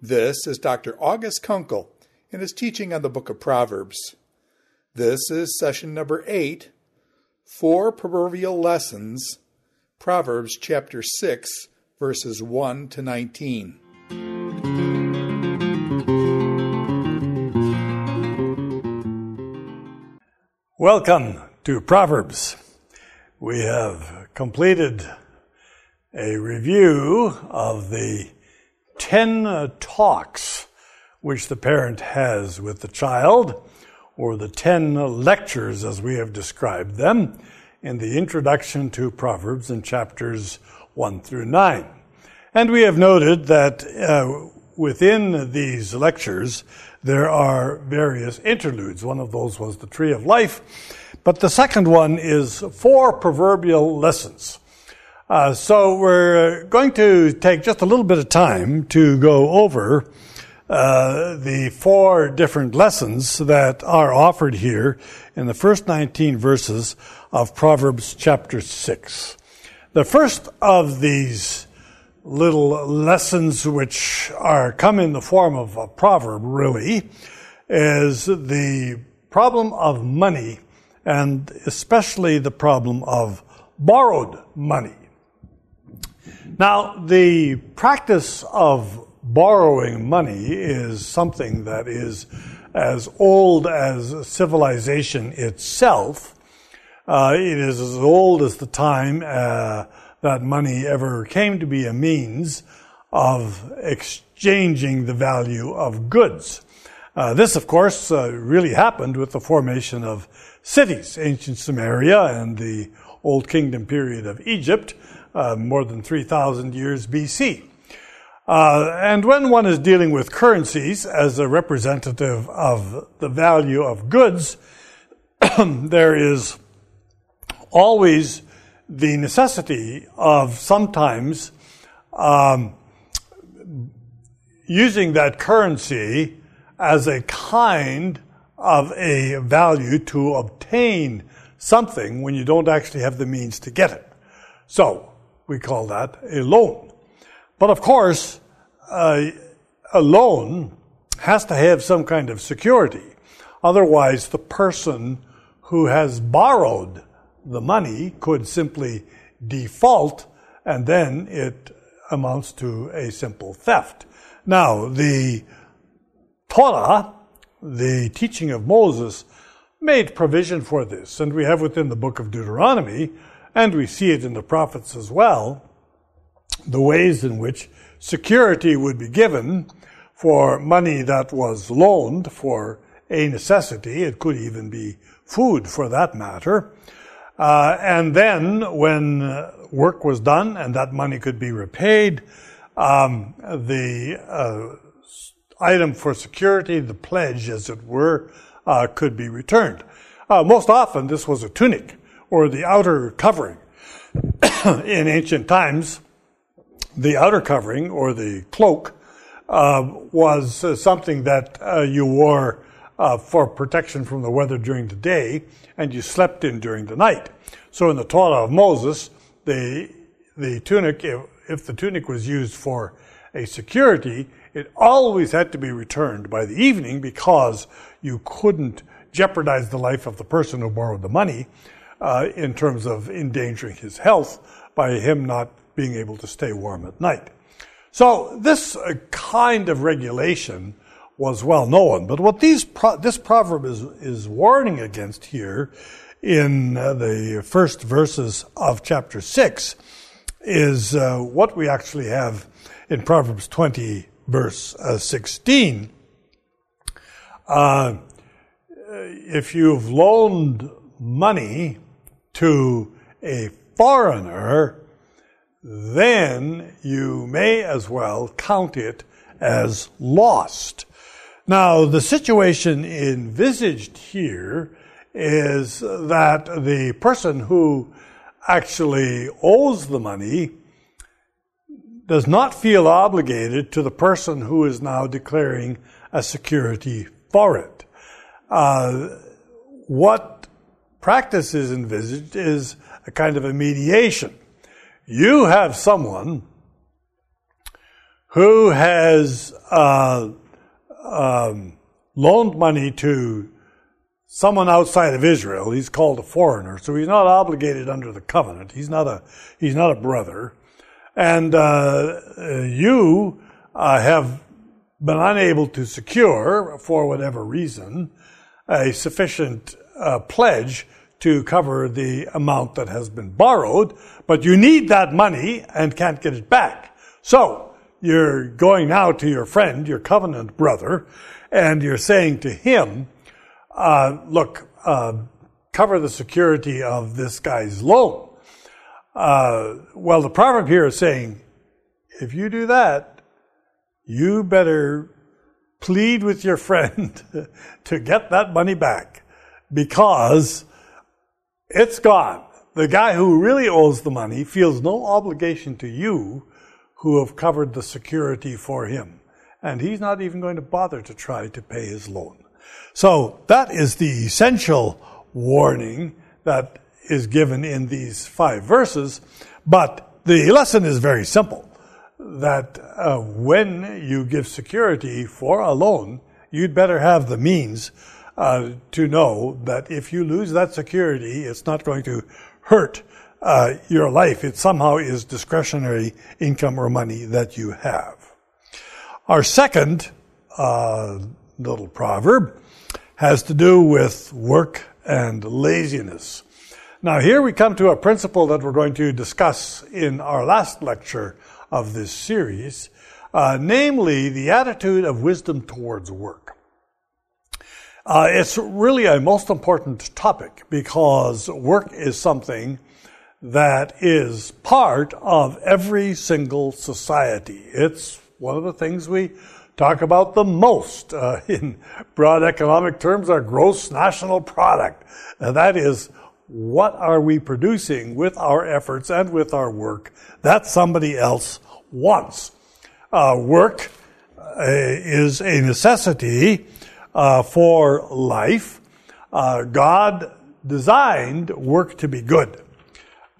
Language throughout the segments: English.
This is Dr. August Konkel in his teaching on the book of Proverbs. This is session number 8 Four Proverbial Lessons, Proverbs chapter 6, verses 1 to 19. Welcome to Proverbs. We have completed a review of the 10 talks which the parent has with the child, or the 10 lectures as we have described them in the introduction to Proverbs in chapters 1 through 9. And we have noted that uh, within these lectures, there are various interludes. One of those was the Tree of Life, but the second one is four proverbial lessons. Uh, so we're going to take just a little bit of time to go over uh, the four different lessons that are offered here in the first 19 verses of Proverbs chapter 6. The first of these little lessons, which are come in the form of a proverb, really, is the problem of money and especially the problem of borrowed money. Now, the practice of borrowing money is something that is as old as civilization itself. Uh, it is as old as the time uh, that money ever came to be a means of exchanging the value of goods. Uh, this, of course, uh, really happened with the formation of cities, ancient Sumeria and the Old Kingdom period of Egypt, uh, more than 3,000 years BC. Uh, and when one is dealing with currencies as a representative of the value of goods, there is always the necessity of sometimes um, using that currency as a kind of a value to obtain something when you don't actually have the means to get it. So, we call that a loan. But of course, uh, a loan has to have some kind of security. Otherwise, the person who has borrowed the money could simply default and then it amounts to a simple theft. Now, the Torah, the teaching of Moses, made provision for this, and we have within the book of Deuteronomy and we see it in the prophets as well, the ways in which security would be given for money that was loaned for a necessity. It could even be food for that matter. Uh, and then when work was done and that money could be repaid, um, the uh, item for security, the pledge as it were, uh, could be returned. Uh, most often this was a tunic or the outer covering. in ancient times, the outer covering or the cloak uh, was uh, something that uh, you wore uh, for protection from the weather during the day, and you slept in during the night. So, in the Torah of Moses, the the tunic, if, if the tunic was used for a security, it always had to be returned by the evening because you couldn't jeopardize the life of the person who borrowed the money uh, in terms of endangering his health by him not being able to stay warm at night. So this uh, kind of regulation was well known. But what these pro- this proverb is, is warning against here in uh, the first verses of chapter 6 is uh, what we actually have in Proverbs 20, verse uh, 16. Uh, if you've loaned money to a foreigner, then you may as well count it as lost. Now, the situation envisaged here is that the person who actually owes the money does not feel obligated to the person who is now declaring a security for it. Uh, what practice is envisaged is a kind of a mediation. you have someone who has uh, um, loaned money to someone outside of Israel. He's called a foreigner, so he's not obligated under the covenant. He's not a he's not a brother, and uh, you uh, have been unable to secure, for whatever reason, a sufficient uh, pledge to cover the amount that has been borrowed, but you need that money and can't get it back. So you're going now to your friend, your covenant brother, and you're saying to him, uh, look, uh, cover the security of this guy's loan. Uh, well, the proverb here is saying, if you do that, you better plead with your friend to get that money back because it's gone. The guy who really owes the money feels no obligation to you who have covered the security for him. And he's not even going to bother to try to pay his loan. So that is the essential warning that is given in these five verses. But the lesson is very simple that uh, when you give security for a loan, you'd better have the means uh, to know that if you lose that security, it's not going to hurt uh, your life. It somehow is discretionary income or money that you have. Our second uh, little proverb has to do with work and laziness. Now, here we come to a principle that we're going to discuss in our last lecture of this series, uh, namely the attitude of wisdom towards work. Uh, it's really a most important topic because work is something that is part of every single society. It's one of the things we talk about the most uh, in broad economic terms, our gross national product. And that is what are we producing with our efforts and with our work that somebody else wants. Uh, work uh, is a necessity uh, for life. Uh, God designed work to be good.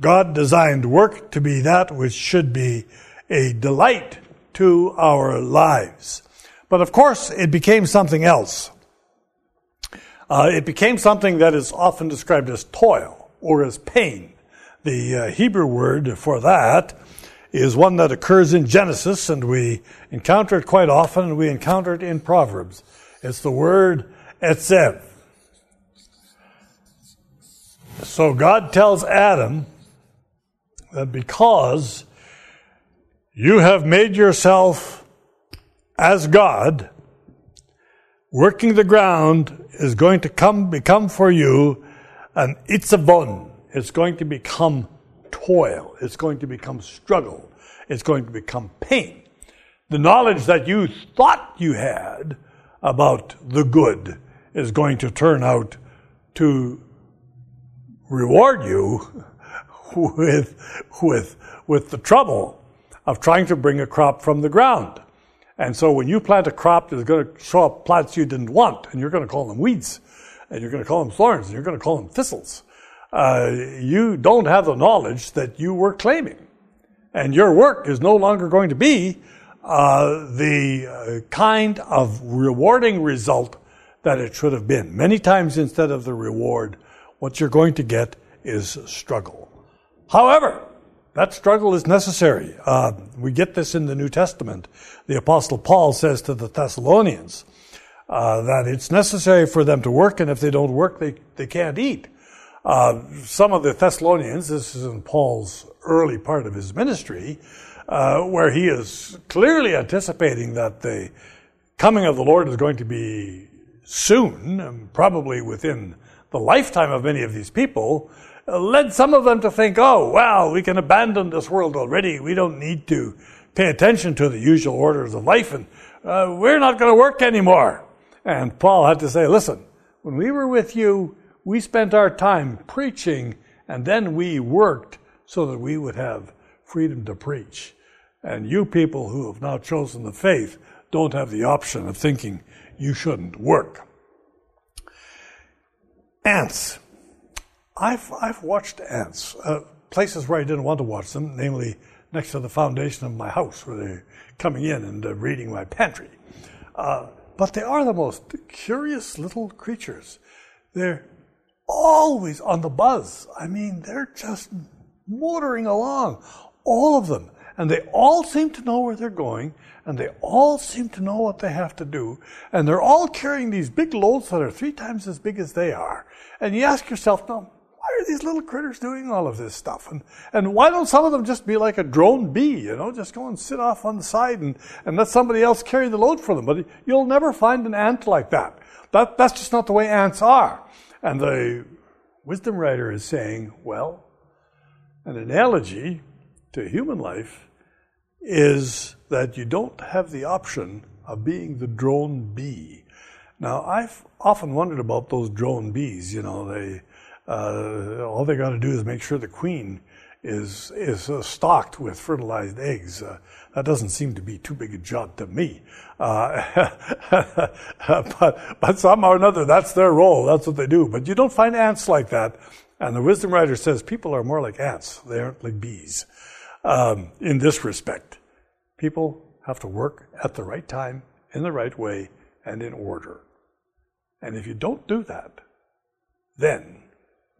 God designed work to be that which should be a delight to our lives. But of course, it became something else. Uh, it became something that is often described as toil or as pain. The uh, Hebrew word for that is one that occurs in Genesis, and we encounter it quite often, and we encounter it in Proverbs. It's the word etzev. So God tells Adam that because you have made yourself as God, working the ground is going to come become for you an itzavon. It's going to become toil. It's going to become struggle. It's going to become pain. The knowledge that you thought you had about the good is going to turn out to reward you with, with, with the trouble of trying to bring a crop from the ground. And so when you plant a crop that's going to show up plants you didn't want, and you're going to call them weeds, and you're going to call them thorns, and you're going to call them thistles, uh, you don't have the knowledge that you were claiming. And your work is no longer going to be uh, the uh, kind of rewarding result that it should have been. Many times instead of the reward, what you're going to get is struggle. However, that struggle is necessary. Uh, we get this in the New Testament. The Apostle Paul says to the Thessalonians uh, that it's necessary for them to work, and if they don't work, they, they can't eat. Uh, some of the Thessalonians, this is in Paul's early part of his ministry, uh, where he is clearly anticipating that the coming of the Lord is going to be soon, probably within the lifetime of many of these people, led some of them to think, oh, well, we can abandon this world already. We don't need to pay attention to the usual orders of life, and uh, we're not going to work anymore. And Paul had to say, listen, when we were with you, we spent our time preaching, and then we worked so that we would have freedom to preach. And you people who have now chosen the faith don't have the option of thinking you shouldn't work. Ants I've, I've watched ants. Uh, places where I didn't want to watch them, namely next to the foundation of my house, where they're coming in and uh, raiding my pantry. Uh, but they are the most curious little creatures. They're always on the buzz. I mean, they're just motoring along, all of them. And they all seem to know where they're going, and they all seem to know what they have to do, and they're all carrying these big loads that are three times as big as they are. And you ask yourself, now, these little critters doing all of this stuff? And, and why don't some of them just be like a drone bee, you know, just go and sit off on the side and, and let somebody else carry the load for them? But you'll never find an ant like that. that that's just not the way ants are. And the wisdom writer is saying, well, an analogy to human life is that you don't have the option of being the drone bee. Now, I've often wondered about those drone bees. You know, they uh, all they got to do is make sure the queen is is uh, stocked with fertilized eggs. Uh, that doesn't seem to be too big a job to me. Uh, but but somehow or another, that's their role. That's what they do. But you don't find ants like that. And the wisdom writer says people are more like ants. They aren't like bees um, in this respect. People have to work at the right time, in the right way, and in order. And if you don't do that, then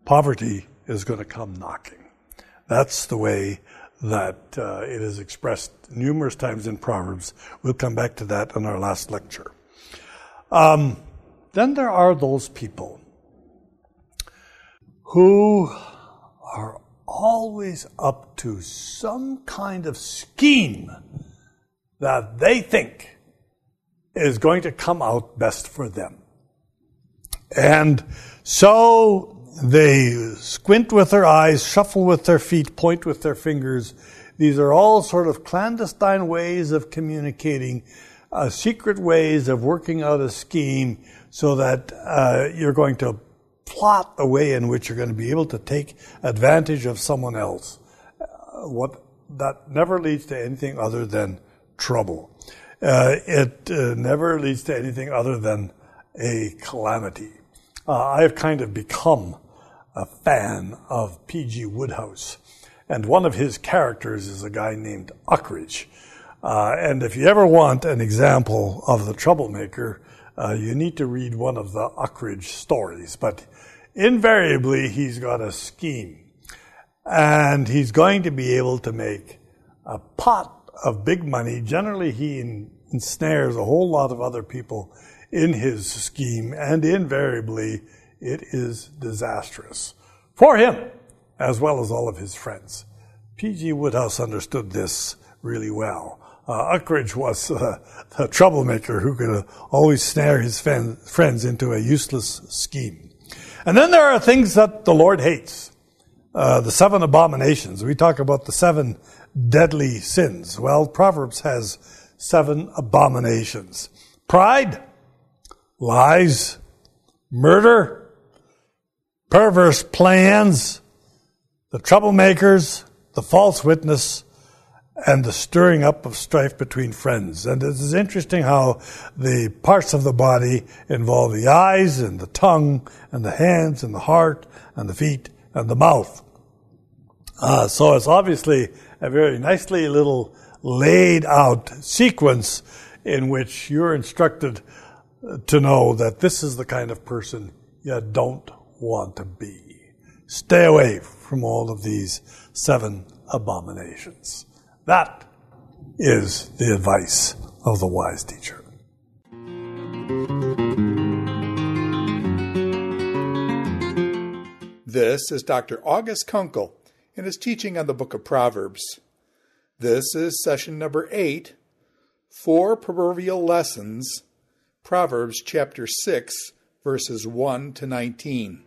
poverty is going to come knocking. That's the way that uh, it is expressed numerous times in Proverbs. We'll come back to that in our last lecture. Um, then there are those people who are always up to some kind of scheme that they think is going to come out best for them. And so they squint with their eyes, shuffle with their feet, point with their fingers. These are all sort of clandestine ways of communicating, uh, secret ways of working out a scheme so that uh, you're going to plot a way in which you're going to be able to take advantage of someone else. Uh, what that never leads to anything other than trouble. Uh, it uh, never leads to anything other than a calamity. Uh, I have kind of become a fan of P.G. Wodehouse. and one of his characters is a guy named Ukridge. Uh, and if you ever want an example of the troublemaker, uh, you need to read one of the Ukridge stories. But invariably, he's got a scheme. And he's going to be able to make a pot of big money. Generally, he ensnares a whole lot of other people in his scheme, and invariably, it is disastrous for him as well as all of his friends. P.G. Wodehouse understood this really well uh, Ukridge was uh, a troublemaker who could uh, always snare his friends into a useless scheme. And then there are things that the Lord hates. Uh, the seven abominations. We talk about the seven deadly sins. Well, Proverbs has seven abominations. Pride, lies, murder, perverse plans, the troublemakers, the false witness, and the stirring up of strife between friends. And it is interesting how the parts of the body involve the eyes and the tongue and the hands and the heart and the feet and the mouth. Uh, so it's obviously a very nicely little laid out sequence in which you're instructed to know that this is the kind of person you don't want to be. Stay away from all of these seven abominations. That is the advice of the wise teacher. This is Dr. August Konkel in his teaching on the book of Proverbs. This is session number eight Four Proverbial Lessons, Proverbs chapter 6, verses 1 to 19.